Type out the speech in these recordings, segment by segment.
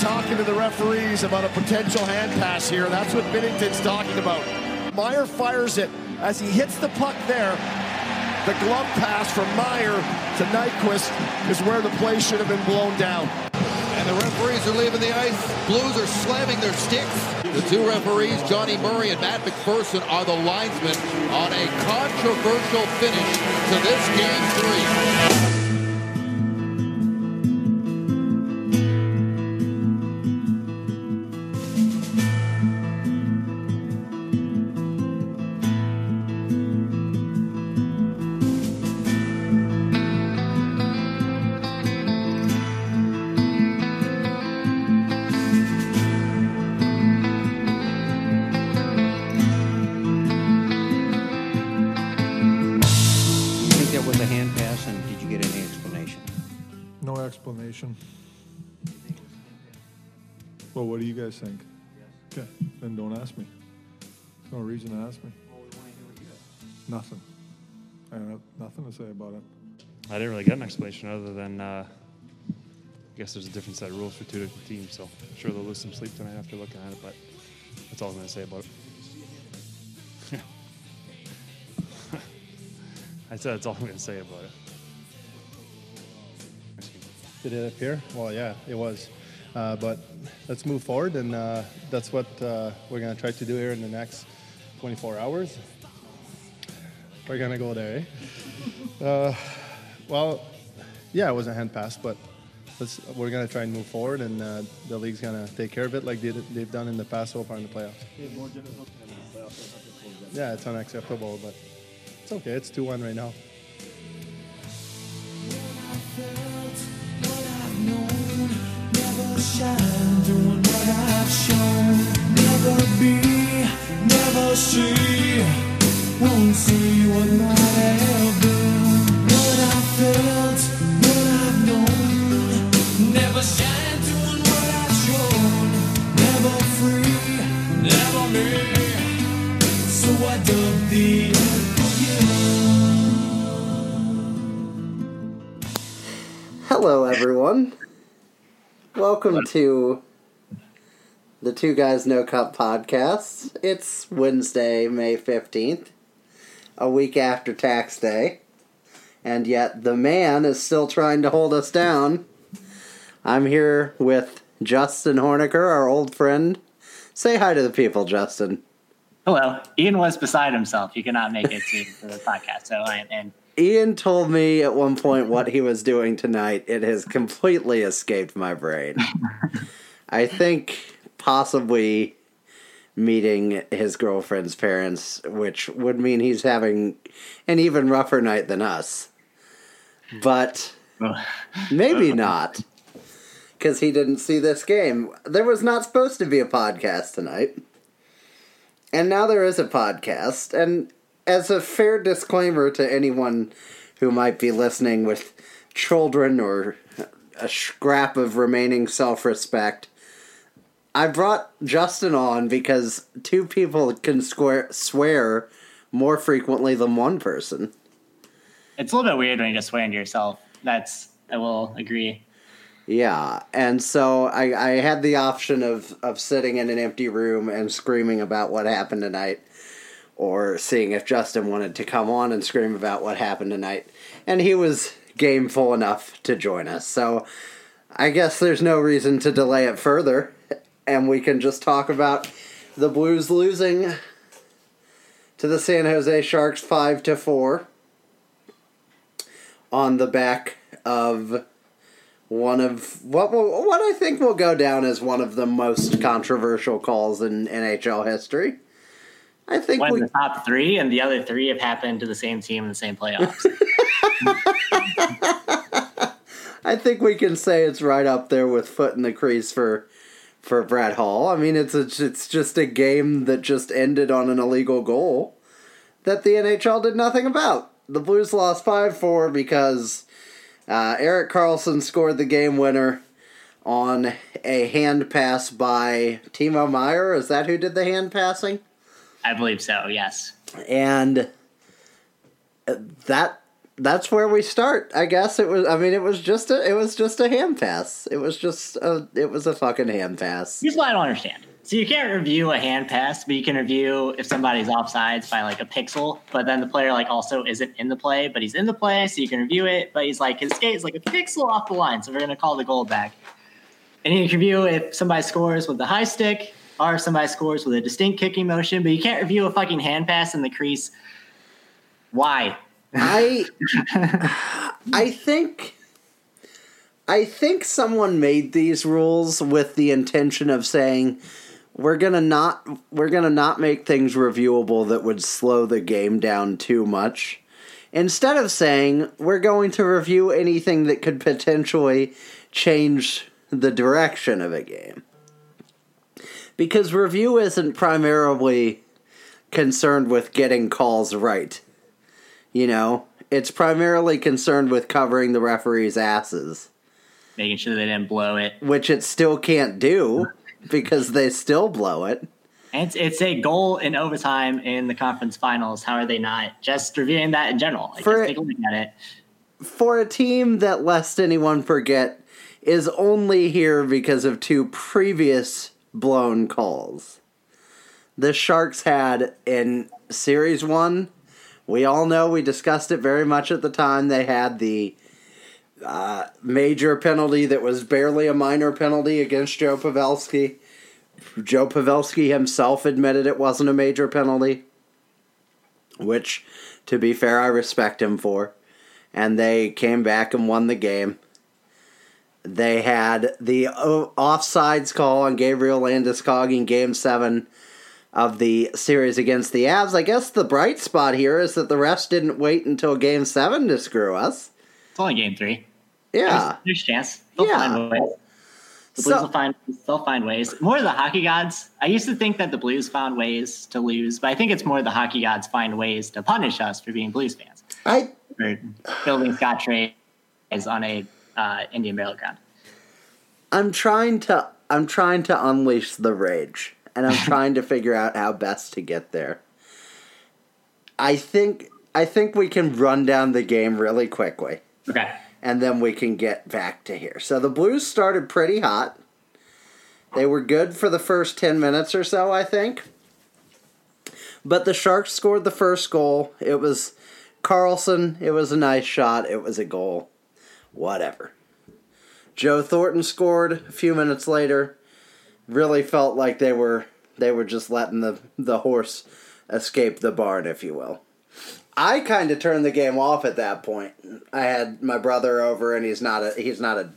talking to the referees about a potential hand pass here. That's what Binnington's talking about. Meier fires it as he hits the puck there. The glove pass from Meier to Nyquist is where the play should have been blown down. And the referees are leaving the ice. Blues are slamming their sticks. The two referees, Johnny Murray and Matt McPherson, are the linesmen on a controversial finish to this game three. Guys think? Okay, then don't ask me. There's no reason to ask me. Nothing. I don't have nothing to say about it. I didn't really get an explanation other than uh, I guess there's a different set of rules for two different teams. So I'm sure they'll lose some sleep tonight after looking at it. But that's all I'm going to say about it. I said that's all I'm going to say about it. Did it appear? Well, yeah, it was. Uh, but let's move forward, and uh, that's what uh, we're going to try to do here in the next 24 hours. We're going to go there, eh? Well, yeah, it was a hand pass, but we're going to try and move forward, and uh, the league's going to take care of it like they, they've done in the past so far in the playoffs. Yeah, it's unacceptable, but it's okay. It's 2 1 right now. Shine what I've shown. Never be, never see. Won't see what might have been. Welcome to the Two Guys No Cup podcast. It's Wednesday, May 15th, a week after tax day, and yet the man is still trying to hold us down. I'm here with Justin Horniker, our old friend. Say hi to the people, Justin. Hello. Ian was beside himself. He could not make it to, the podcast. So I and Ian told me at one point what he was doing tonight. It has completely escaped my brain. I think possibly meeting his girlfriend's parents, which would mean he's having an even rougher night than us. But maybe not. Because he didn't see this game. There was not supposed to be a podcast tonight. And now there is a podcast. And as a fair disclaimer to anyone who might be listening with children or a scrap of remaining self respect, I brought Justin on because two people can swear, swear more frequently than one person. it's a little bit weird when you just swear into yourself. That's I will agree. Yeah, and so I, I had the option of, of sitting in an empty room and screaming about what happened tonight, or seeing if Justin wanted to come on and scream about what happened tonight. And he was gameful enough to join us. So I guess there's no reason to delay it further, and we can just talk about the Blues losing to the San Jose Sharks 5 to 4 on the back of one of what will, what I think will go down as one of the most controversial calls in NHL history. I think One we the top three, and the other three have happened to the same team in the same playoffs. I think we can say it's right up there with foot in the crease for for Brett Hull. I mean, it's a, it's just a game that just ended on an illegal goal that the NHL did nothing about. The Blues lost five four because uh, Erik Karlsson scored the game winner on a hand pass by Timo Meier. Is that who did the hand passing? I believe so. Yes. and uh, that that's where we start. I guess it was. I mean, it was just a. It was just a hand pass. It was just a. It was a fucking hand pass. Here's what I don't understand. So you can't review a hand pass, but you can review if somebody's offsides by like a pixel. But then the player like also isn't in the play, but he's in the play, so you can review it. But he's like his skate is like a pixel off the line, so we're gonna call the goal back. And you can review if somebody scores with the high stick or if somebody scores with a distinct kicking motion, but you can't review a fucking hand pass in the crease. Why? I. I think. I think someone made these rules with the intention of saying we're gonna not we're gonna not make things reviewable that would slow the game down too much. Instead of saying we're going to review anything that could potentially change the direction of a game. Because review isn't primarily concerned with getting calls right. You know, it's primarily concerned with covering the referee's asses Making sure they didn't blow it. which it still can't do because they still blow it. It's, it's a goal in overtime in the conference finals. How are they not just reviewing that in general? Like, For- just take at it. For a team that, lest anyone forget, is only here because of two previous blown calls. The Sharks had in Series 1, we all know, we discussed it very much at the time, they had the uh, major penalty that was barely a minor penalty against Joe Pavelski. Joe Pavelski himself admitted it wasn't a major penalty, which, to be fair, I respect him for. And they came back and won the game. They had the o- offsides call on Gabriel Landeskog in Game 7 of the series against the Avs. I guess the bright spot here is that the refs didn't wait until Game 7 to screw us. It's only game three. Yeah. There's, there's a chance. They'll Yeah. find ways. The So- Blues will find they'll find ways. More of the hockey gods. I used to think that the Blues found ways to lose, but I think it's more the hockey gods find ways to punish us for being Blues fans. I For building Scottrade is on a uh, Indian burial ground. I'm trying to I'm trying to unleash the rage and I'm trying to figure out how best to get there. I think I think we can run down the game really quickly Okay. and then we can get back to here. So the Blues started pretty hot. They were good for the first 10 minutes or so, I think. But the Sharks scored the first goal. It was Karlsson. It was a nice shot. It was a goal. Whatever. Joe Thornton scored a few minutes later. Really felt like they were they were just letting the the horse escape the barn, if you will. I kind of turned the game off at that point. I had my brother over, and he's not a he's not a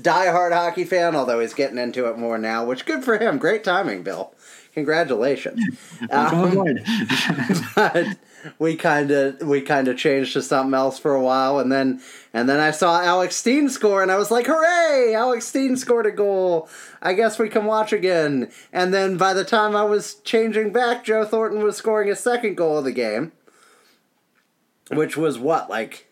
diehard hockey fan, although he's getting into it more now. Which good for him. Great timing, Bill. Congratulations. Um, but we kind of we kind of changed to something else for a while, and then and then I saw Alex Steen score, and I was like, "Hooray! Alex Steen scored a goal! I guess we can watch again." And then by the time I was changing back, Joe Thornton was scoring his second goal of the game, which was what like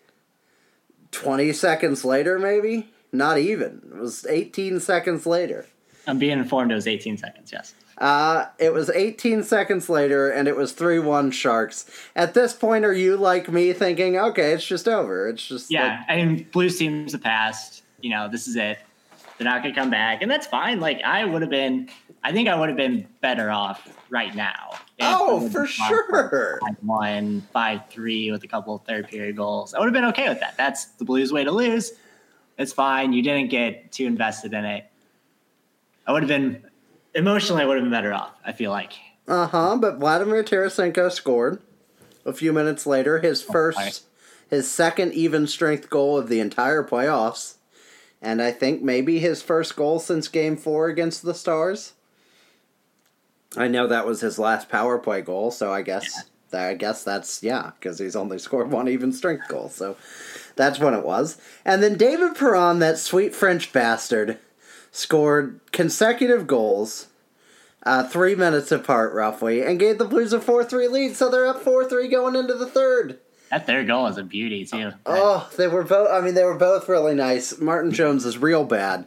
twenty seconds later, maybe not even. It was eighteen seconds later. I'm being informed it was 18 seconds. Yes. Uh, it was 18 seconds later, and it was 3 1 Sharks. At this point, are you like me thinking, okay, it's just over? It's just. Yeah. I mean, Blues teams have passed. You know, this is it. They're not going to come back, and that's fine. Like I would have been. I think I would have been better off right now. Oh, for sure. One, five three with a couple of third period goals. I would have been okay with that. That's the Blues' way to lose. It's fine. You didn't get too invested in it. I would have been emotionally. I would have been better off. I feel like. Uh huh, but Vladimir Tarasenko scored a few minutes later, his first, right. his second even strength goal of the entire playoffs. And I think maybe his first goal since game four against the Stars. I know that was his last power play goal, so I guess I guess that's yeah, because he's only scored one even strength goal, so that's when it was. And then David Perron, that sweet French bastard, scored consecutive goals, uh, three minutes apart roughly, and gave the Blues a four three lead, so they're up four three going into the third. That third goal is a beauty too. Oh, they were both. I mean, they were both really nice. Martin Jones is real bad.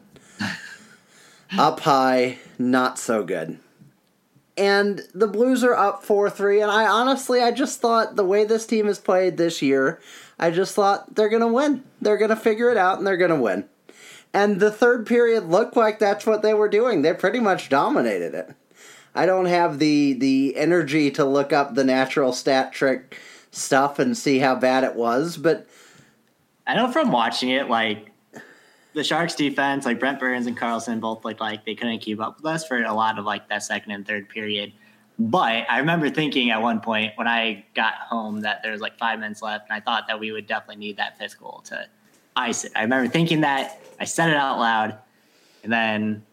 up high, not so good. And the Blues are up 4 3. And I honestly, I just thought the way this team has played this year, I just thought they're going to win. They're going to figure it out and they're going to win. And the third period looked like that's what they were doing. They pretty much dominated it. I don't have the the energy to look up the natural stat trick stuff and see how bad it was, but I know from watching it, like the Sharks defense, like Brent Burns and Karlsson both looked like they couldn't keep up with us for a lot of like that second and third period. But I remember thinking at one point when I got home that there was like five minutes left, and I thought that we would definitely need that fifth goal to ice it. I remember thinking that. I said it out loud, and then,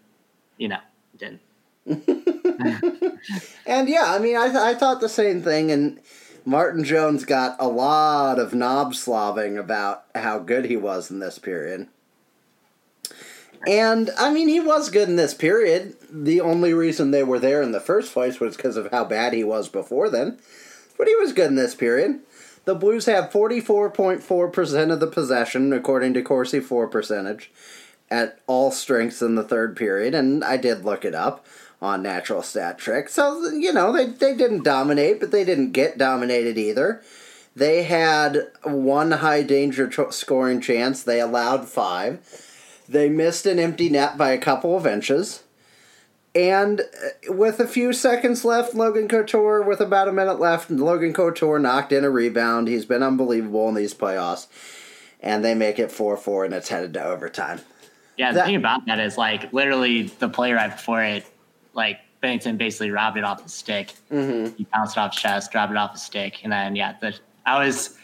you know, didn't. and yeah, I mean, I, th- I thought the same thing, and Martin Jones got a lot of knob slaving about how good he was in this period. And I mean, he was good in this period. The only reason they were there in the first place was because of how bad he was before then. But he was good in this period. The Blues have 44.4% of the possession, according to Corsi For percentage, at all strengths in the third period, and I did look it up on Natural Stat Trick. So, you know, they, they didn't dominate, but they didn't get dominated either. They had one high danger scoring chance, they allowed five. They missed an empty net by a couple of inches. And uh, with a few seconds left, Logan Couture, with about a minute left, Logan Couture knocked in a rebound. He's been unbelievable in these playoffs. And they make it 4 4, and it's headed to overtime. Yeah, the That- thing about that is like literally the play right before it, like Binnington basically robbed it off the stick. Mm-hmm. He bounced it off his chest, dropped it off the stick, and then yeah, the, I was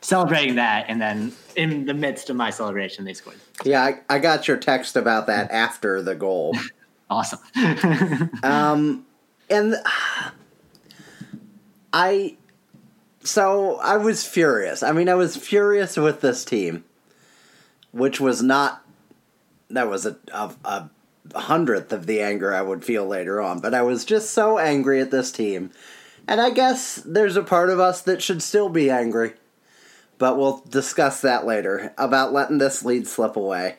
celebrating that, and then in the midst of my celebration, they scored. Yeah, I, I got your text about that after the goal. Awesome. Um, and I, so I was furious. I mean, I was furious with this team, which was not. That was a, a, a hundredth of the anger I would feel later on, but I was just so angry at this team. And I guess there's a part of us that should still be angry. But we'll discuss that later about letting this lead slip away.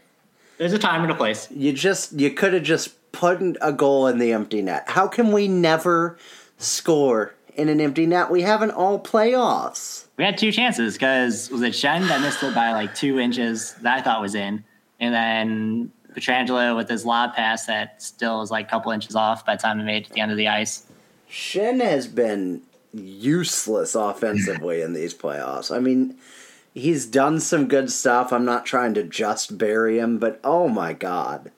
There's a time and a place. You just you could have just put a goal in the empty net. How can we never score in an empty net? We haven't all playoffs. We had two chances because was it Schenn that missed it by like two inches that I thought was in, and then Pietrangelo with his lob pass that still was like a couple inches off by the time he made it to the end of the ice. Schenn has been useless offensively in these playoffs. I mean, he's done some good stuff. I'm not trying to just bury him, but oh my god.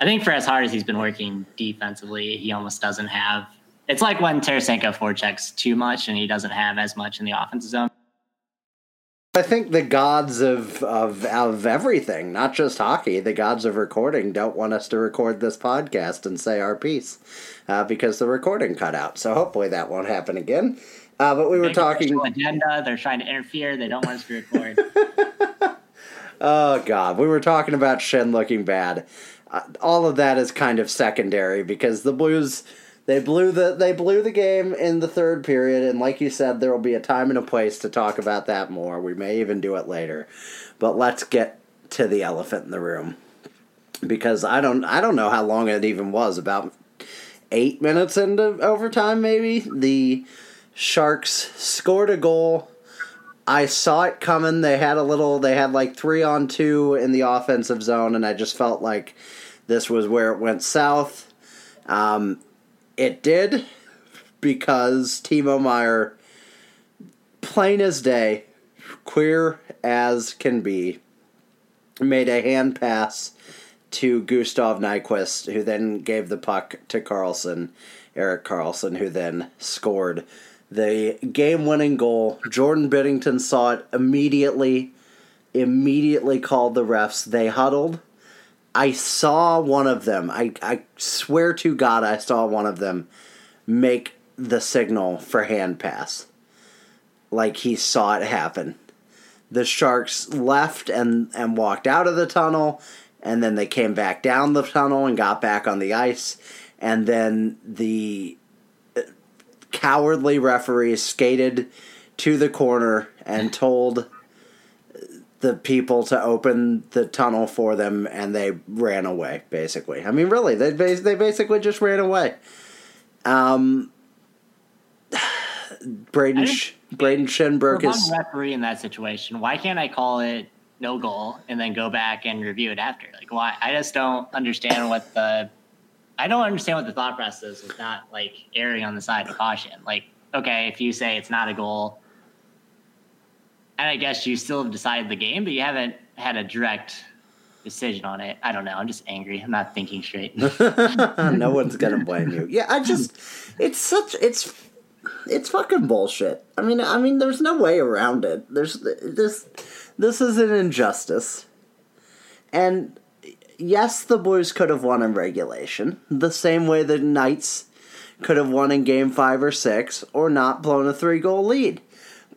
I think for as hard as he's been working defensively, he almost doesn't have. It's like when Tarasenko forechecks too much and he doesn't have as much in the offensive zone. I think the gods of, of of everything, not just hockey, the gods of recording, don't want us to record this podcast and say our piece uh, because the recording cut out. So hopefully that won't happen again. Uh, but we were talking. agenda. They're trying to interfere. They don't want us to record. Oh God, we were talking about Schenn looking bad. Uh, all of that is kind of secondary because the Blues they blew the they blew the game in the third period, and like you said, there will be a time and a place to talk about that more. We may even do it later, but let's get to the elephant in the room because I don't I don't know how long it even was about eight minutes into overtime maybe the Sharks scored a goal. I saw it coming. They had a little. They had like three on two in the offensive zone, and I just felt like this was where it went south. Um, it did because Timo Meier, plain as day, queer as can be, made a hand pass to Gustav Nyquist, who then gave the puck to Karlsson, Erik Karlsson, who then scored the game winning goal. Jordan Binnington saw it immediately, immediately called the refs. They huddled. I saw one of them, I, I swear to God, I saw one of them make the signal for hand pass. Like he saw it happen. The Sharks left and, and walked out of the tunnel, and then they came back down the tunnel and got back on the ice. And then the uh, cowardly referee skated to the corner and told the people to open the tunnel for them and they ran away basically i mean really they bas- they basically just ran away um braden Sh- Braden I'm is referee in that situation, why can't I call it no goal and then go back and review it after? Like, why? I just don't understand what the. I don't understand what the thought process is with not like erring on the side of caution. Like, okay, if you say it's not a goal, and I guess you still have decided the game, but you haven't had a direct decision on it. I don't know. I'm just angry. I'm not thinking straight. no one's gonna blame you. Yeah, I just it's such it's it's fucking bullshit. I mean, I mean, there's no way around it. There's this this is an injustice, and yes, the Blues could have won in regulation, the same way the Knights could have won in Game Five or Six, or not blown a three goal lead.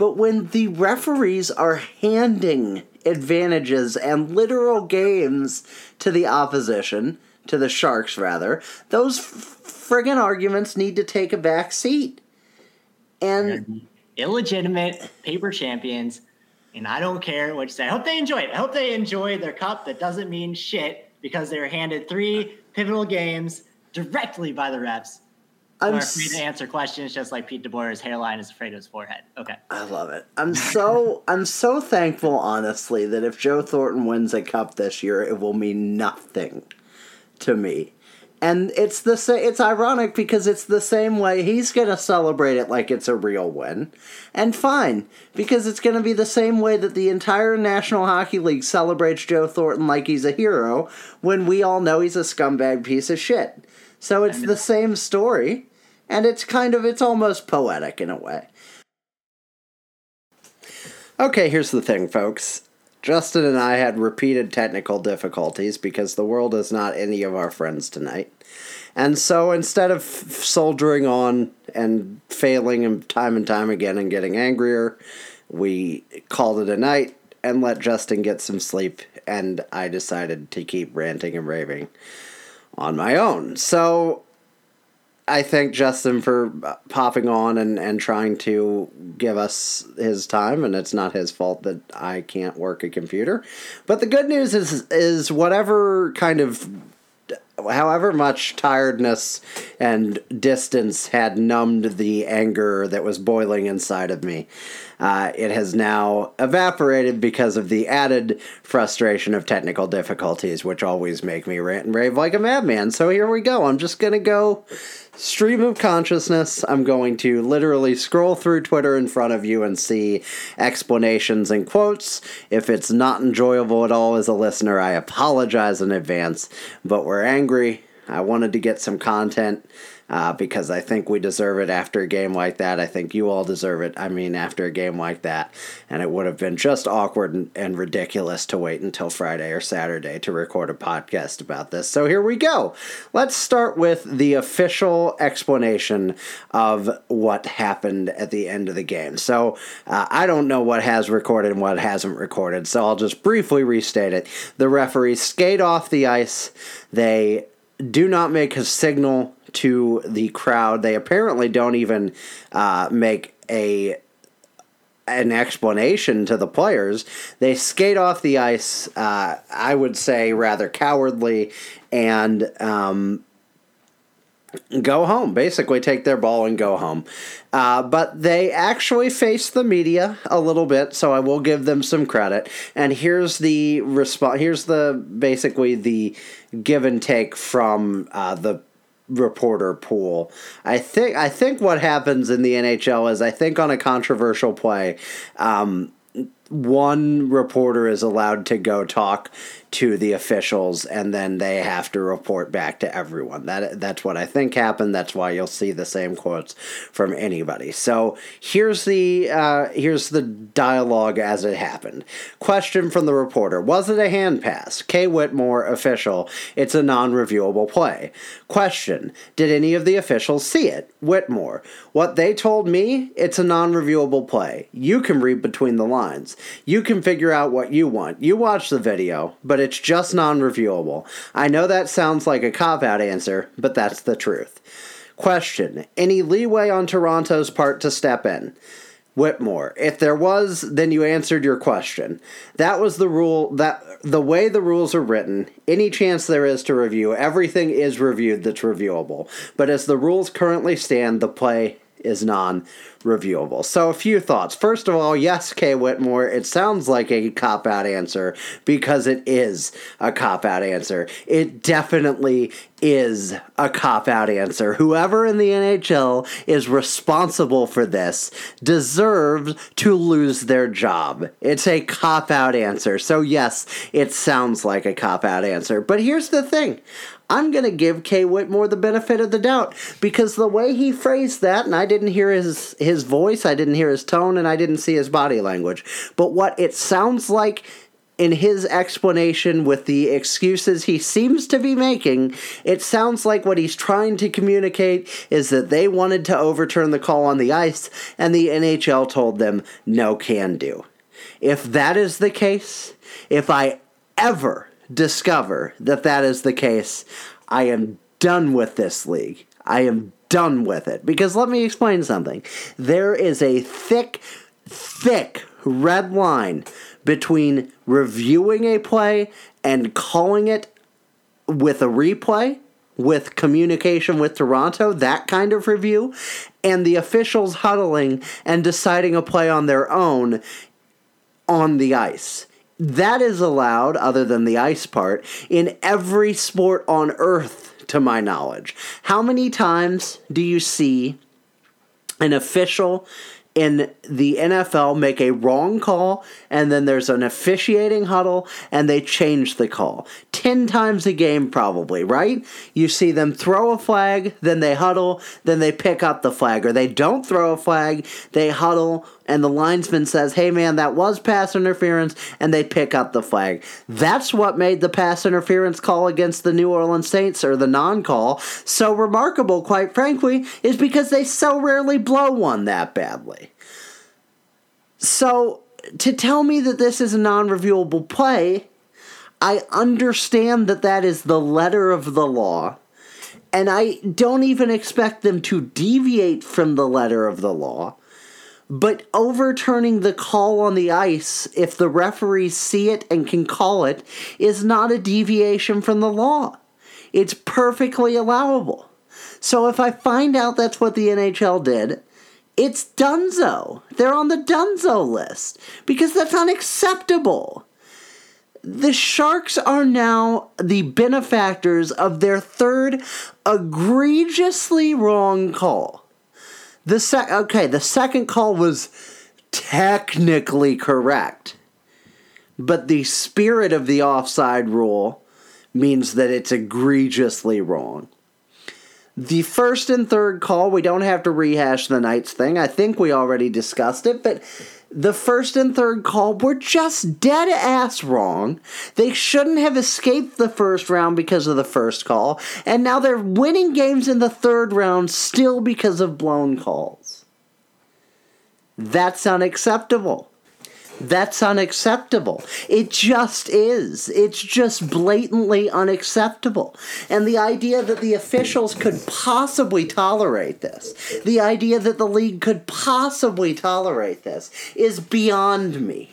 But when the referees are handing advantages and literal games to the opposition, to the Sharks rather, those friggin' arguments need to take a back seat. And Illegitimate paper champions, and I don't care what you say. I hope they enjoy it. I hope they enjoy their cup that doesn't mean shit because they were handed three pivotal games directly by the refs. I'm are free to answer questions just like Pete DeBoer's hairline is afraid of his forehead. Okay. I love it. I'm so I'm so thankful, honestly, that if Joe Thornton wins a cup this year, it will mean nothing to me. And it's the sa- it's ironic because it's the same way he's gonna celebrate it like it's a real win, and fine because it's gonna be the same way that the entire National Hockey League celebrates Joe Thornton like he's a hero when we all know he's a scumbag piece of shit. So it's the same story, and it's kind of it's almost poetic in a way. Okay, here's the thing, folks. Justin and I had repeated technical difficulties because the world is not any of our friends tonight. And so instead of soldiering on and failing time and time again and getting angrier, we called it a night and let Justin get some sleep. And I decided to keep ranting and raving on my own. So I thank Justin for popping on and, and trying to give us his time, and it's not his fault that I can't work a computer. But the good news is is whatever kind of however much tiredness and distance had numbed the anger that was boiling inside of me, uh, it has now evaporated because of the added frustration of technical difficulties, which always make me rant and rave like a madman. So here we go. I'm just going to go stream of consciousness. I'm going to literally scroll through Twitter in front of you and see explanations and quotes. If it's not enjoyable at all as a listener, I apologize in advance, but we're angry. I wanted to get some content uh, because I think we deserve it after a game like that. I think you all deserve it. I mean, after a game like that. And it would have been just awkward and, and ridiculous to wait until Friday or Saturday to record a podcast about this. So here we go. Let's start with the official explanation of what happened at the end of the game. So uh, I don't know what has recorded and what hasn't recorded, so I'll just briefly restate it. The referees skate off the ice. They do not make a signal to the crowd. They apparently don't even uh, make a an explanation to the players. They skate off the ice. Uh, I would say rather cowardly and. Um, go home basically take their ball and go home uh, but they actually face the media a little bit so i will give them some credit and here's the response here's the basically the give and take from uh, the reporter pool. I think i think what happens in the nhl is i think on a controversial play um, one reporter is allowed to go talk to the officials and then they have to report back to everyone. That that's what I think happened. That's why you'll see the same quotes from anybody. So here's the uh, here's the dialogue as it happened. Question from the reporter: Was it a hand pass? Kay Whitmore, official. It's a non-reviewable play. Question: Did any of the officials see it? Whitmore: What they told me, it's a non-reviewable play. You can read between the lines. You can figure out what you want. You watch the video, but it's just non reviewable. I know that sounds like a cop out answer, but that's the truth. Question Any leeway on Toronto's part to step in? Whitmore, if there was, then you answered your question. That was the rule that the way the rules are written, any chance there is to review, everything is reviewed that's reviewable. But as the rules currently stand, the play is non reviewable. So, a few thoughts. First of all, yes, Kay Whitmore, it sounds like a cop out answer because it is a cop out answer. It definitely is a cop out answer. Whoever in the NHL is responsible for this deserves to lose their job. It's a cop out answer. So, yes, it sounds like a cop out answer. But here's the thing I'm going to give Kay Whitmore the benefit of the doubt because the way he phrased that, and I didn't hear his, his voice, I didn't hear his tone, and I didn't see his body language. But what it sounds like in his explanation with the excuses he seems to be making, it sounds like what he's trying to communicate is that they wanted to overturn the call on the ice, and the NHL told them no can do. If that is the case, if I ever discover that that is the case, I am done with this league. I am done with it. Because let me explain something. There is a thick, thick red line between reviewing a play and calling it with a replay, with communication with Toronto, that kind of review, and the officials huddling and deciding a play on their own on the ice. That is allowed, other than the ice part, in every sport on earth, to my knowledge. How many times do you see an official in the NFL make a wrong call and then there's an officiating huddle and they change the call. 10 times a game, probably, right? You see them throw a flag, then they huddle, then they pick up the flag, or they don't throw a flag, they huddle, and the linesman says, hey man, that was pass interference, and they pick up the flag. That's what made the pass interference call against the New Orleans Saints, or the non call, so remarkable, quite frankly, is because they so rarely blow one that badly. So, to tell me that this is a non reviewable play, I understand that that is the letter of the law, and I don't even expect them to deviate from the letter of the law. But overturning the call on the ice, if the referees see it and can call it, is not a deviation from the law. It's perfectly allowable. So if I find out that's what the NHL did, it's dunzo. They're on the dunzo list because that's unacceptable. The Sharks are now the benefactors of their third egregiously wrong call. The sec- okay, the second call was technically correct. But the spirit of the offside rule means that it's egregiously wrong. The first and third call, we don't have to rehash the Knights thing. I think we already discussed it, but the first and third call were just dead ass wrong. They shouldn't have escaped the first round because of the first call, and now they're winning games in the third round still because of blown calls. That's unacceptable. That's unacceptable. It just is. It's just blatantly unacceptable. And the idea that the officials could possibly tolerate this, the idea that the league could possibly tolerate this, is beyond me.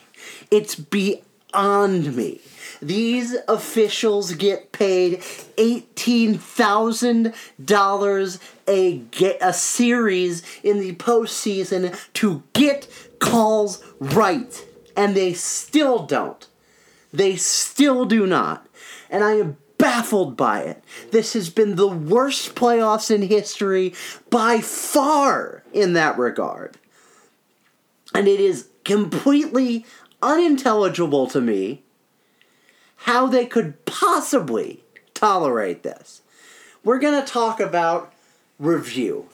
It's beyond me. These officials get paid $18,000 a, a series in the postseason to get calls right and they still don't. They still do not. And I am baffled by it. This has been the worst playoffs in history by far in that regard. And it is completely unintelligible to me how they could possibly tolerate this. We're going to talk about review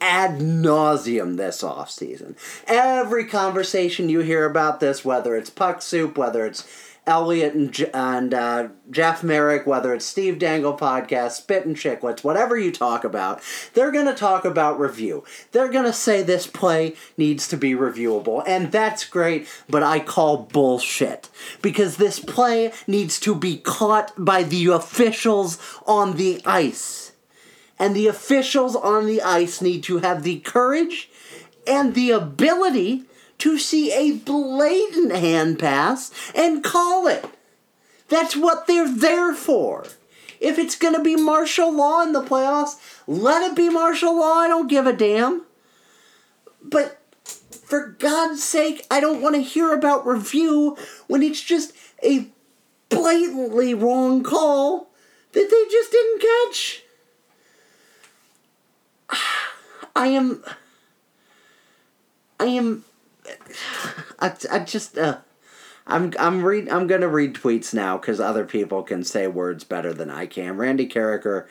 ad nauseum this offseason. Every conversation you hear about this, whether it's Puck Soup, whether it's Elliot and, and uh, Jeff Marek, whether it's Steve Dangle podcast, Spit and Chicklets, whatever you talk about, they're going to talk about review. They're going to say this play needs to be reviewable, and that's great, but I call bullshit. Because this play needs to be caught by the officials on the ice and the officials on the ice need to have the courage and the ability to see a blatant hand pass and call it. That's what they're there for. If it's going to be martial law in the playoffs, let it be martial law. I don't give a damn. But for God's sake, I don't want to hear about review when it's just a blatantly wrong call that they just didn't catch. I am. I am. I, I just. Uh, I'm I'm read I'm gonna read tweets now because other people can say words better than I can. Randy Karraker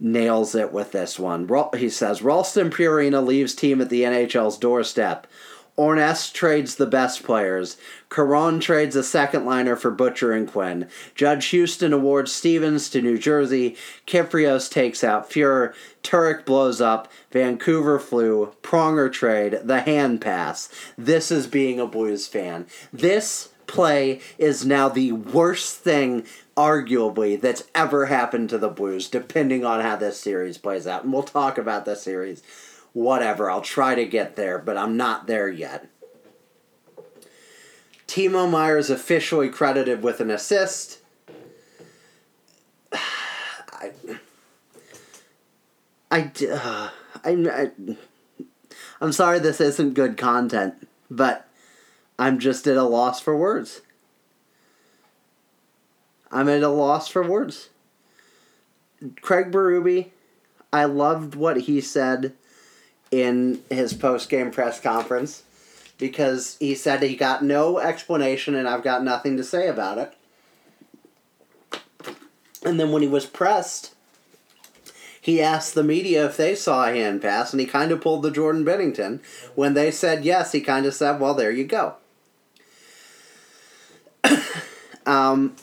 nails it with this one. He says Ralston Purina leaves team at the NHL's doorstep. Ornest trades the best players. Caron trades a second liner for Butcher and Quinn. Judge Houston awards Stevens to New Jersey. Kypreos takes out Fuhrer. Turek blows up. Vancouver flew. Pronger trade. The hand pass. This is being a Blues fan. This play is now the worst thing, arguably, that's ever happened to the Blues, depending on how this series plays out. And we'll talk about this series. Whatever. I'll try to get there, but I'm not there yet. Timo Meier is officially credited with an assist. I, I, uh, I, I'm sorry this isn't good content, but I'm just at a loss for words. I'm at a loss for words. Craig Berube, I loved what he said in his post game press conference because he said he got no explanation and I've got nothing to say about it. And then when he was pressed, he asked the media if they saw a hand pass and he kind of pulled the Jordan Binnington. When they said yes, he kind of said, well, there you go. um,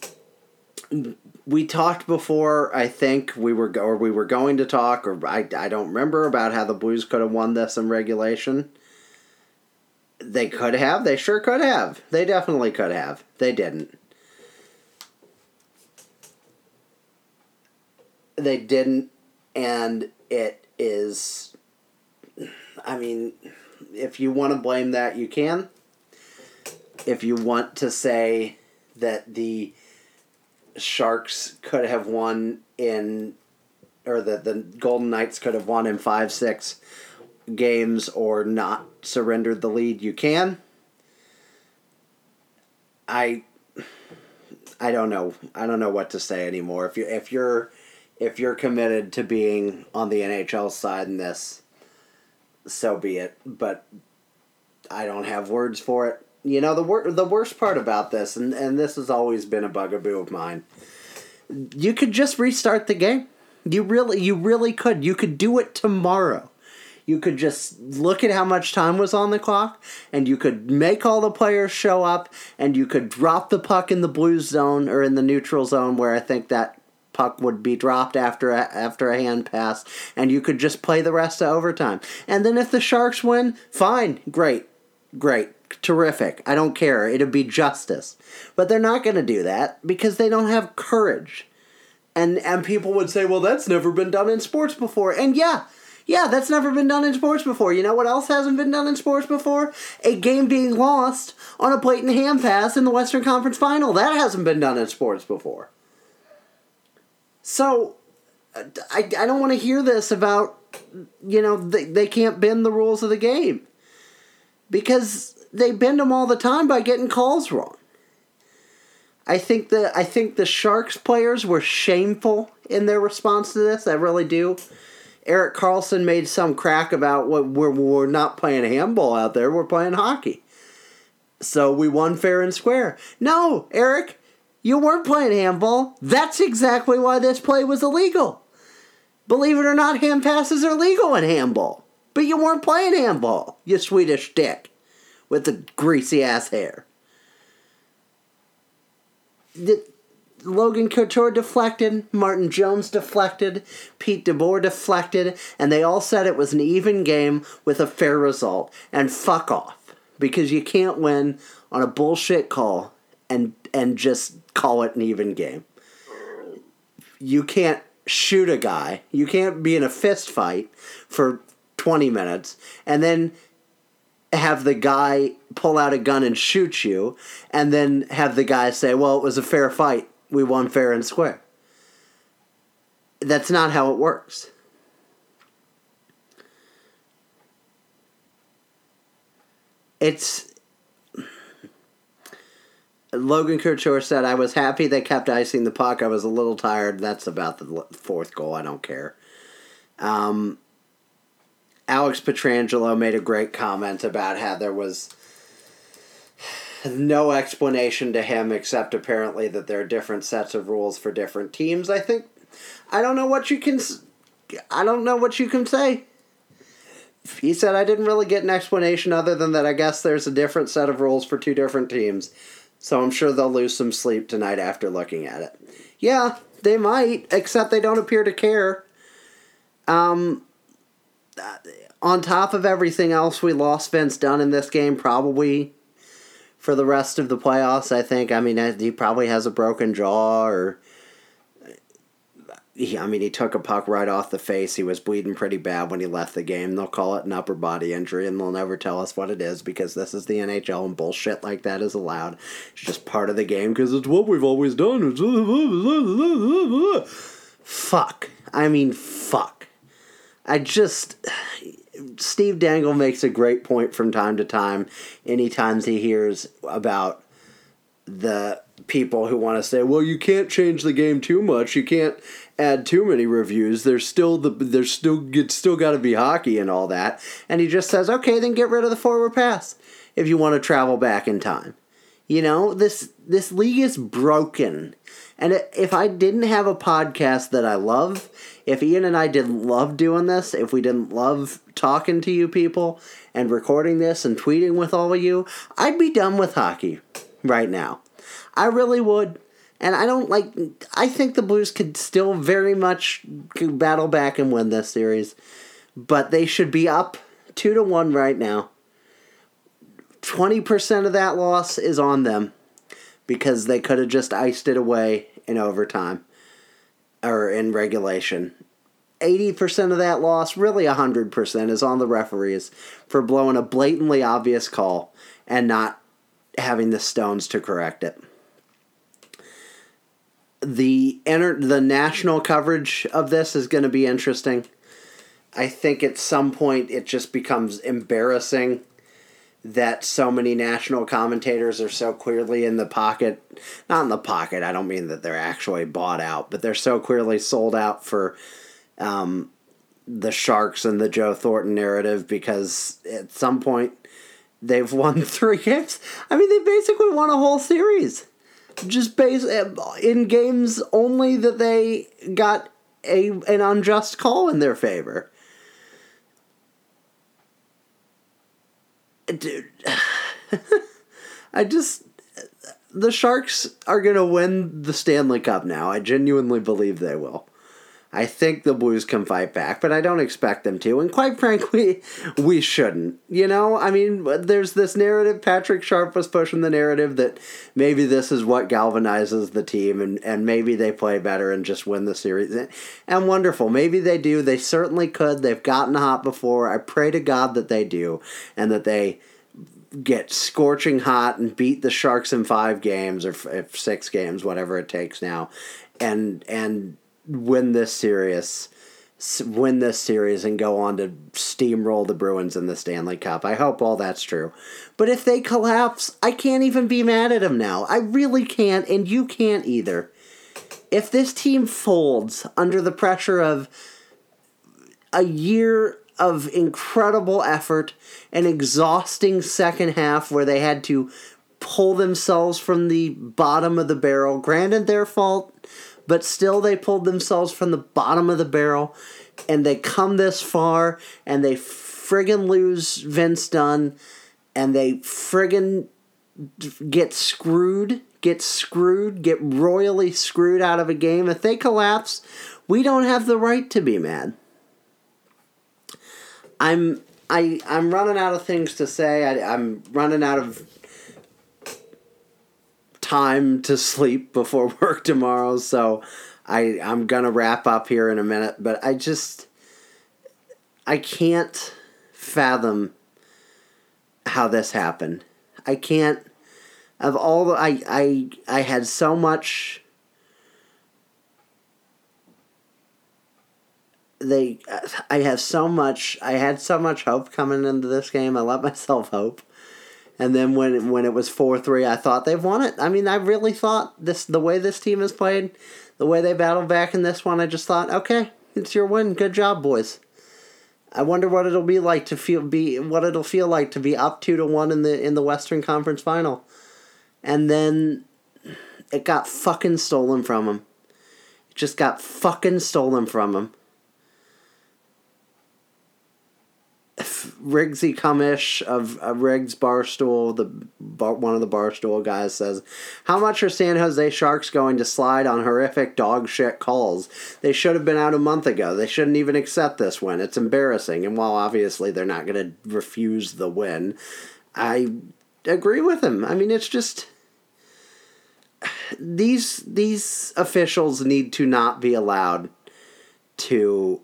we talked before. I think we were go- or we were going to talk, or I, I don't remember about how the Blues could have won this in regulation. They could have. They sure could have. They definitely could have. They didn't. They didn't, and it is. I mean, if you want to blame that, you can. If you want to say that the Sharks could have won in, or that the Golden Knights could have won in five, six games or not surrendered the lead, you can. I I don't know. I don't know what to say anymore. If you if you're if you're committed to being on the NHL side in this, so be it. But I don't have words for it. You know the wor- the worst part about this, and and this has always been a bugaboo of mine. You could just restart the game. You really you really could. You could do it tomorrow. You could just look at how much time was on the clock, and you could make all the players show up, and you could drop the puck in the blue zone or in the neutral zone where I think that puck would be dropped after a, after a hand pass, and you could just play the rest of overtime. And then if the Sharks win, fine, great, great, terrific. I don't care. It'd be justice. But they're not going to do that because they don't have courage. And and people would say, "Well, that's never been done in sports before." And yeah, yeah, that's never been done in sports before. You know what else hasn't been done in sports before? A game being lost on a blatant hand pass in the Western Conference Final. That hasn't been done in sports before. So, I, I don't want to hear this about, you know, they, they can't bend the rules of the game. Because they bend them all the time by getting calls wrong. I think the I think the Sharks players were shameful in their response to this. I really do. Erik Karlsson made some crack about what we're, we're not playing handball out there, we're playing hockey. So we won fair and square. No, Erik, you weren't playing handball. That's exactly why this play was illegal. Believe it or not, hand passes are legal in handball. But you weren't playing handball, you Swedish dick with the greasy ass hair. The, Logan Couture deflected, Martin Jones deflected, Pete DeBoer deflected, and they all said it was an even game with a fair result. And fuck off. Because you can't win on a bullshit call and and just call it an even game. You can't shoot a guy. You can't be in a fist fight for 20 minutes and then have the guy pull out a gun and shoot you and then have the guy say, "Well, it was a fair fight we won fair and square. That's not how it works. it's Logan Couture said, I was happy they kept icing the puck. I was a little tired. That's about the fourth goal. I don't care. Um, Alex Pietrangelo made a great comment about how there was no explanation to him except apparently that there are different sets of rules for different teams. I think I don't know what you can I don't know what you can say. He said I didn't really get an explanation other than that I guess there's a different set of rules for two different teams. So I'm sure they'll lose some sleep tonight after looking at it. Yeah, they might, except they don't appear to care. Um on top of everything else we lost Vince Dunn in this game probably for the rest of the playoffs, I think. I mean, he probably has a broken jaw or he, I mean, he took a puck right off the face. He was bleeding pretty bad when he left the game. They'll call it an upper body injury, and they'll never tell us what it is because this is the NHL and bullshit like that is allowed. It's just part of the game because it's what we've always done. Fuck. I mean, fuck. I just. Steve Dangle makes a great point from time to time. Anytime he hears about the people who want to say, "Well, you can't change the game too much. You can't add too many reviews. There's still the there's still it's still got to be hockey and all that." And he just says, "Okay, then get rid of the forward pass if you want to travel back in time." You know, this this league is broken. And if I didn't have a podcast that I love, if Ian and I didn't love doing this, if we didn't love talking to you people and recording this and tweeting with all of you, I'd be done with hockey right now. I really would. And I don't like I think the Blues could still very much battle back and win this series, but they should be up 2 to 1 right now. 20% of that loss is on them because they could have just iced it away in overtime or in regulation. 80% of that loss, really 100%, is on the referees for blowing a blatantly obvious call and not having the stones to correct it. The enter- the national coverage of this is going to be interesting. I think at some point it just becomes embarrassing that so many national commentators are so clearly in the pocket. Not in the pocket, I don't mean that they're actually bought out, but they're so clearly sold out for um, the Sharks and the Joe Thornton narrative because at some point they've won three games. I mean, they basically won a whole series. Just based in games only that they got a an unjust call in their favor. Dude, I just the Sharks are to win the Stanley Cup now. I genuinely believe they will. I think the Blues can fight back, but I don't expect them to. And quite frankly, we shouldn't. You know, I mean, there's this narrative. Patrick Sharp was pushing the narrative that maybe this is what galvanizes the team and, and maybe they play better and just win the series. And wonderful. Maybe they do. They certainly could. They've gotten hot before. I pray to God that they do and that they get scorching hot and beat the Sharks in five games or f- six games, whatever it takes now, and and win this series, win this series, and go on to steamroll the Bruins in the Stanley Cup. I hope all that's true. But if they collapse, I can't even be mad at them now. I really can't, and you can't either. If this team folds under the pressure of a year of incredible effort, an exhausting second half where they had to pull themselves from the bottom of the barrel. Granted, their fault, but still they pulled themselves from the bottom of the barrel and they come this far and they friggin' lose Vince Dunn and they friggin' get screwed, get screwed, get royally screwed out of a game. If they collapse, we don't have the right to be mad. I'm I I'm running out of things to say. I, I'm running out of time to sleep before work tomorrow, so I I'm gonna wrap up here in a minute. But I just I can't fathom how this happened. I can't. Of all the I I I had so much. They, I have so much. I had so much hope coming into this game. I let myself hope, And then when when it was four three, I thought they've won it. I mean, I really thought this the way this team has played, the way they battled back in this one. I just thought, okay, it's your win. Good job, boys. I wonder what it'll be like to feel be what it'll feel like to be up two to one in the in the Western Conference Final, and then it got fucking stolen from them. It just got fucking stolen from him. Riggsy Cumish of uh, Riggs Barstool, the bar, one of the Barstool guys says, "How much are San Jose Sharks going to slide on horrific dog shit calls? They should have been out a month ago. They shouldn't even accept this win. It's embarrassing." And while obviously they're not going to refuse the win, I agree with him. I mean, it's just these these officials need to not be allowed to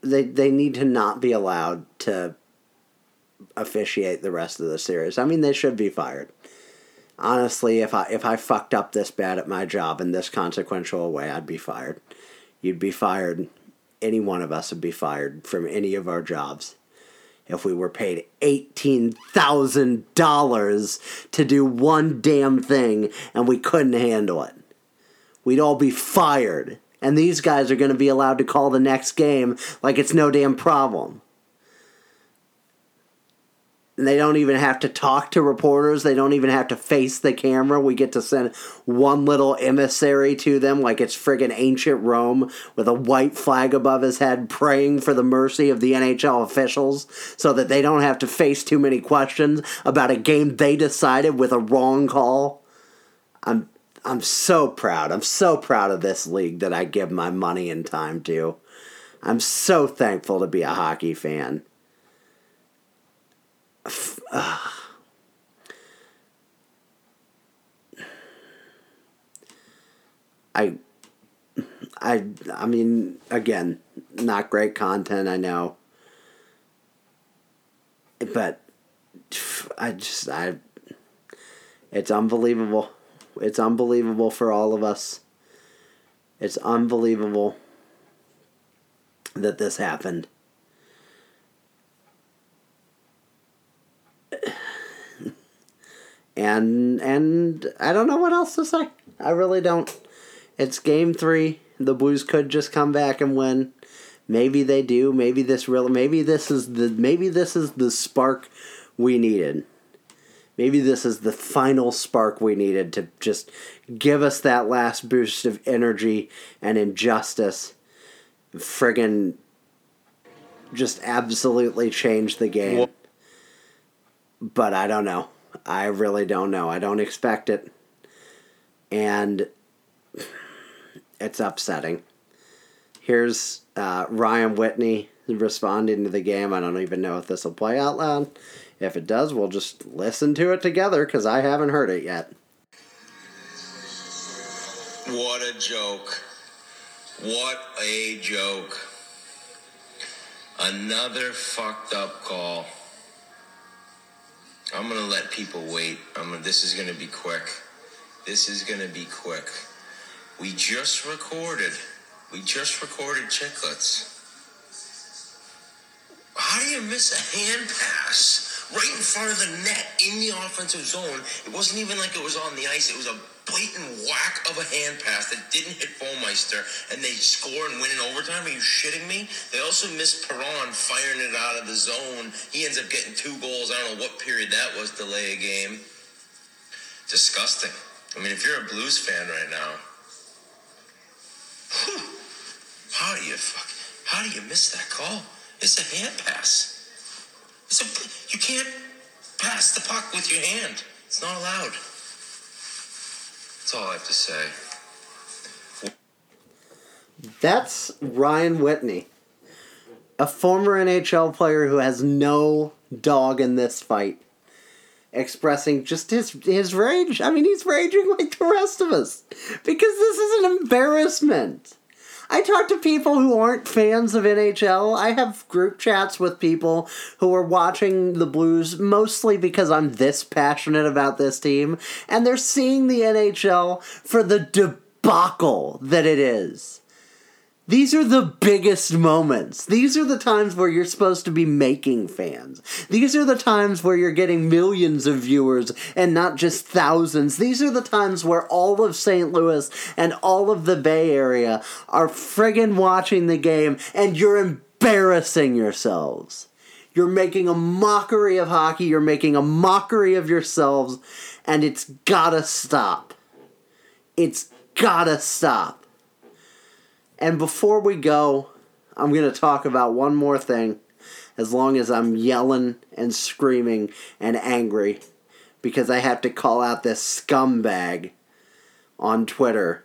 they they need to not be allowed to officiate the rest of the series. I mean, they should be fired. Honestly, if I if I fucked up this bad at my job in this consequential way, I'd be fired. You'd be fired. Any one of us would be fired from any of our jobs if we were paid eighteen thousand dollars to do one damn thing and we couldn't handle it. We'd all be fired. And these guys are going to be allowed to call the next game like it's no damn problem. And they don't even have to talk to reporters. They don't even have to face the camera. We get to send one little emissary to them like it's friggin' ancient Rome with a white flag above his head praying for the mercy of the NHL officials so that they don't have to face too many questions about a game they decided with a wrong call. I'm I'm so proud. I'm so proud of this league that I give my money and time to. I'm so thankful to be a hockey fan. I I I mean again, not great content, I know. But I just I it's unbelievable. It's unbelievable for all of us. It's unbelievable that this happened. And and I don't know what else to say. I really don't. It's game 3. The Blues could just come back and win. Maybe they do. Maybe this real maybe this is the maybe this is the spark we needed maybe this is the final spark we needed to just give us that last boost of energy and injustice. Friggin' just absolutely change the game. But I don't know. I really don't know. I don't expect it. And it's upsetting. Here's uh, Ryan Whitney responding to the game. I don't even know if this will play out loud. If it does, we'll just listen to it together because I haven't heard it yet. What a joke. What a joke. Another fucked up call. I'm gonna let people wait. I'm gonna, this is gonna be quick. This is gonna be quick. We just recorded. We just recorded Chiclets. How do you miss a hand pass? Right in front of the net in the offensive zone. It wasn't even like it was on the ice. It was a blatant whack of a hand pass that didn't hit Bouwmeester, and they score and win in overtime. Are you shitting me? They also missed Perron firing it out of the zone. He ends up getting two goals. I don't know what period that was, delay a game. Disgusting. I mean, if you're a Blues fan right now, whew, how do you fuck? How do you miss that call? It's a hand pass. So you can't pass the puck with your hand. It's not allowed. That's all I have to say. That's Ryan Whitney, a former NHL player who has no dog in this fight, expressing just his his rage. I mean, he's raging like the rest of us because this is an embarrassment. I talk to people who aren't fans of NHL. I have group chats with people who are watching the Blues mostly because I'm this passionate about this team, and they're seeing the NHL for the debacle that it is. These are the biggest moments. These are the times where you're supposed to be making fans. These are the times where you're getting millions of viewers and not just thousands. These are the times where all of St. Louis and all of the Bay Area are friggin' watching the game and you're embarrassing yourselves. You're making a mockery of hockey, you're making a mockery of yourselves, and it's gotta stop. It's gotta stop. And before we go, I'm going to talk about one more thing, as long as I'm yelling and screaming and angry, because I have to call out this scumbag on Twitter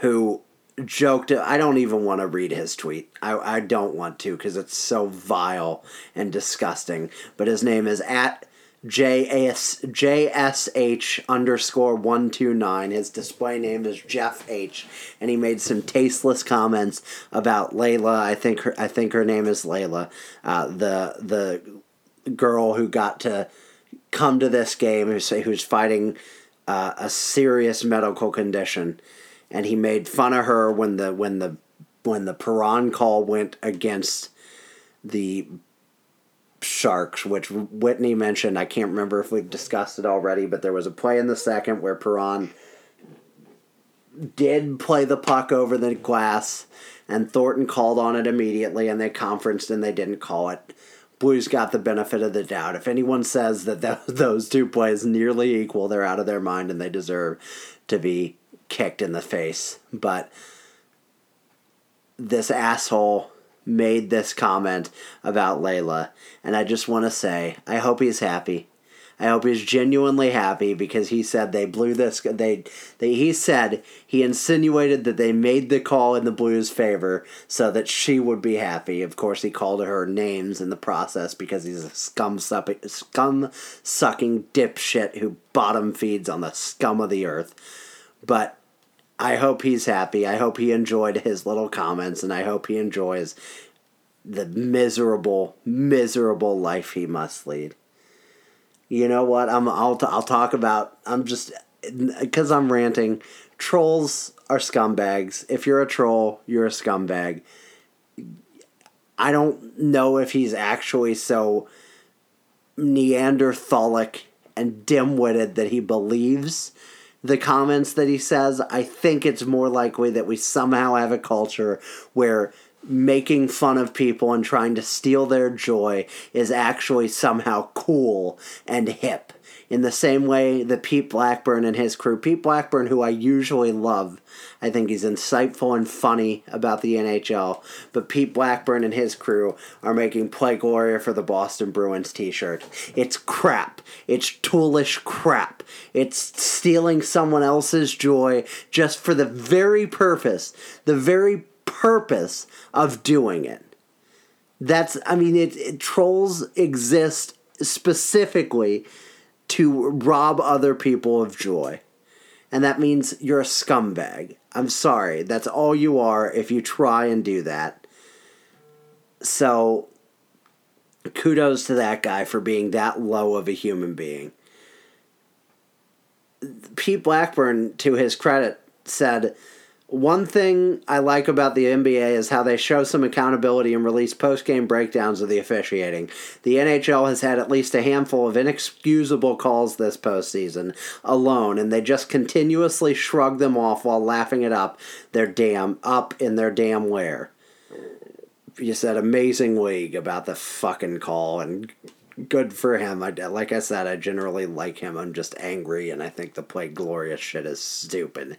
who joked. I don't even want to read his tweet. I, I don't want to because it's so vile and disgusting. But his name is at JS, JSH underscore 129. His display name is Jeff H. And he made some tasteless comments about Layla. I think her, I think her name is Layla. Uh, the, the girl who got to come to this game who's, who's fighting uh, a serious medical condition. And he made fun of her when the, when the, when the Perron call went against the Sharks, which Whitney mentioned. I can't remember if we've discussed it already, but there was a play in the second where Perron did play the puck over the glass, and Thornton called on it immediately, and they conferenced and they didn't call it. Blues got the benefit of the doubt. If anyone says that those two plays nearly equal, they're out of their mind and they deserve to be kicked in the face. But this asshole made this comment about Layla, and I just want to say I hope he's happy. I hope he's genuinely happy because he said they blew this. They, they he said he insinuated that they made the call in the Blues' favor so that she would be happy. Of course, he called her names in the process because he's a scum scum sucking dipshit who bottom feeds on the scum of the earth. But I hope he's happy. I hope he enjoyed his little comments, and I hope he enjoys the miserable, miserable life he must lead. You know what? I'm. I'll. T- I'll talk about. I'm just because I'm ranting. Trolls are scumbags. If you're a troll, you're a scumbag. I don't know if he's actually so Neanderthalic and dim-witted that he believes the comments that he says. I think it's more likely that we somehow have a culture where making fun of people and trying to steal their joy is actually somehow cool and hip. In the same way that Pete Blackburn and his crew, Pete Blackburn, who I usually love, I think he's insightful and funny about the NHL, but Pete Blackburn and his crew are making Play Gloria for the Boston Bruins t shirt. It's crap. It's toolish crap. It's stealing someone else's joy just for the very purpose, the very purpose of doing it. That's, I mean, it, it trolls exist specifically to rob other people of joy. And that means you're a scumbag. I'm sorry. That's all you are if you try and do that. So, kudos to that guy for being that low of a human being. Pete Blackburn, to his credit, said, one thing I like about the NBA is how they show some accountability and release post game breakdowns of the officiating. The NHL has had at least a handful of inexcusable calls this postseason alone, and they just continuously shrug them off while laughing it up their damn up in their damn lair. You said amazing league about the fucking call and good for him. I, like I said, I generally like him. I'm just angry, and I think the play glorious shit is stupid.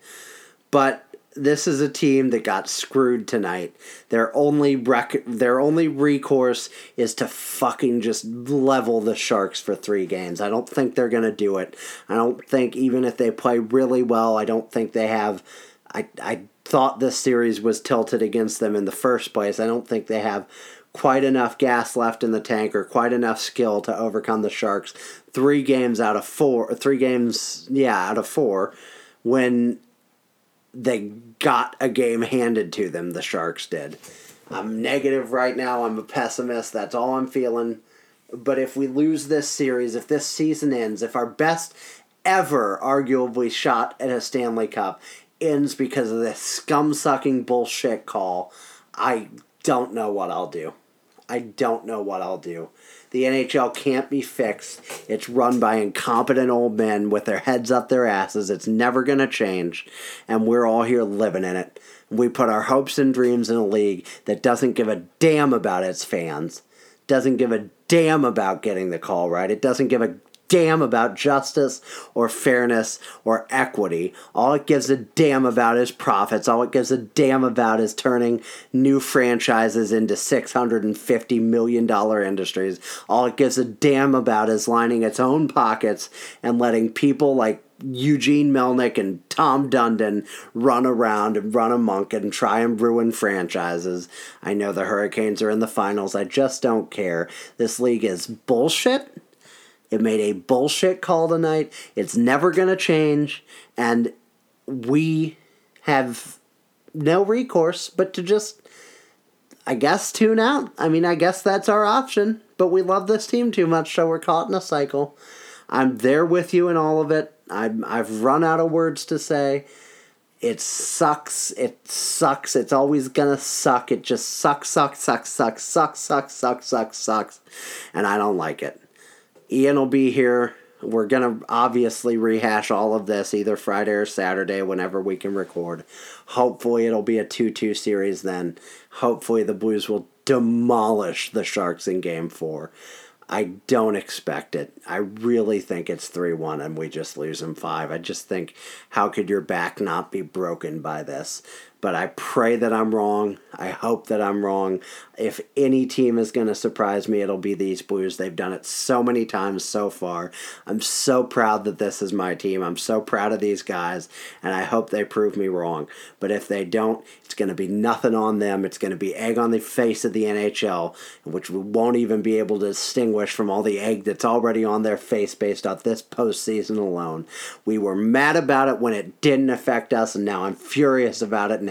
But this is a team that got screwed tonight. Their only rec- their only recourse is to fucking just level the Sharks for 3 games. I don't think they're going to do it. I don't think even if they play really well, I don't think they have I I thought this series was tilted against them in the first place. I don't think they have quite enough gas left in the tank or quite enough skill to overcome the Sharks. 3 games out of 4, 3 games, yeah, out of 4 when they got a game handed to them, the Sharks did. I'm negative right now. I'm a pessimist. That's all I'm feeling. But if we lose this series, if this season ends, if our best ever arguably shot at a Stanley Cup ends because of this scum sucking bullshit call, I don't know what I'll do. I don't know what I'll do. The NHL can't be fixed. It's run by incompetent old men with their heads up their asses. It's never going to change. And we're all here living in it. We put our hopes and dreams in a league that doesn't give a damn about its fans, doesn't give a damn about getting the call right. It doesn't give a damn about justice or fairness or equity. All it gives a damn about is profits. All it gives a damn about is turning new franchises into $650 million industries. All it gives a damn about is lining its own pockets and letting people like Eugene Melnyk and Tom Dundon run around and run amok and try and ruin franchises. I know the Hurricanes are in the finals. I just don't care. This league is bullshit. It made a bullshit call tonight. It's never going to change. And we have no recourse but to just, I guess, tune out. I mean, I guess that's our option. But we love this team too much, so we're caught in a cycle. I'm there with you in all of it. I'm, I've run out of words to say. It sucks. It sucks. It's always gonna suck. It just sucks, sucks, sucks, sucks, sucks, sucks, sucks, sucks, sucks. And I don't like it. Ian will be here. We're going to obviously rehash all of this either Friday or Saturday whenever we can record. Hopefully, it'll be a 2 2 series then. Hopefully, the Blues will demolish the Sharks in game four. I don't expect it. I really think it's 3 1 and we just lose in five. I just think, how could your back not be broken by this? But I pray that I'm wrong. I hope that I'm wrong. If any team is going to surprise me, it'll be these Blues. They've done it so many times so far. I'm so proud that this is my team. I'm so proud of these guys, and I hope they prove me wrong. But if they don't, it's going to be nothing on them. It's going to be egg on the face of the NHL, which we won't even be able to distinguish from all the egg that's already on their face based off this postseason alone. We were mad about it when it didn't affect us, and now I'm furious about it now.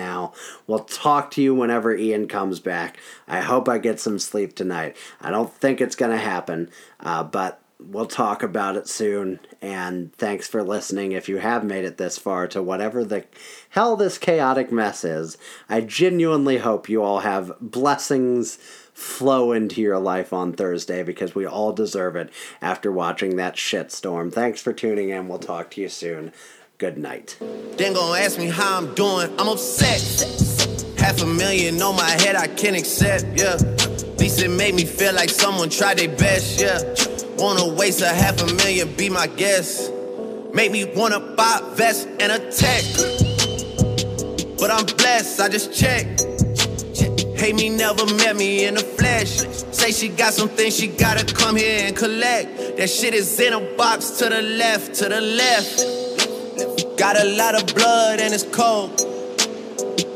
We'll talk to you whenever Ian comes back. I hope I get some sleep tonight. I don't think it's going to happen, uh, but we'll talk about it soon. And thanks for listening. If you have made it this far to whatever the hell this chaotic mess is, I genuinely hope you all have blessings flow into your life on Thursday because we all deserve it after watching that shitstorm. Thanks for tuning in. We'll talk to you soon. Good night. Then gon' ask me how I'm doing. I'm upset. Half a million on my head, I can't accept, yeah. At least it made me feel like someone tried their best, yeah. Wanna waste a half a million, be my guest. Make me wanna buy a vest and a tech. But I'm blessed, I just checked. Hate me, never met me in the flesh. Say she got some things she gotta come here and collect. That shit is in a box to the left, to the left. Got a lot of blood and it's cold.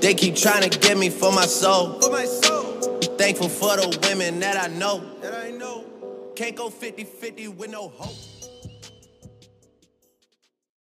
They keep trying to get me for my soul. For my soul. Thankful for the women that I know. That I know. Can't go 50 50 with no hope.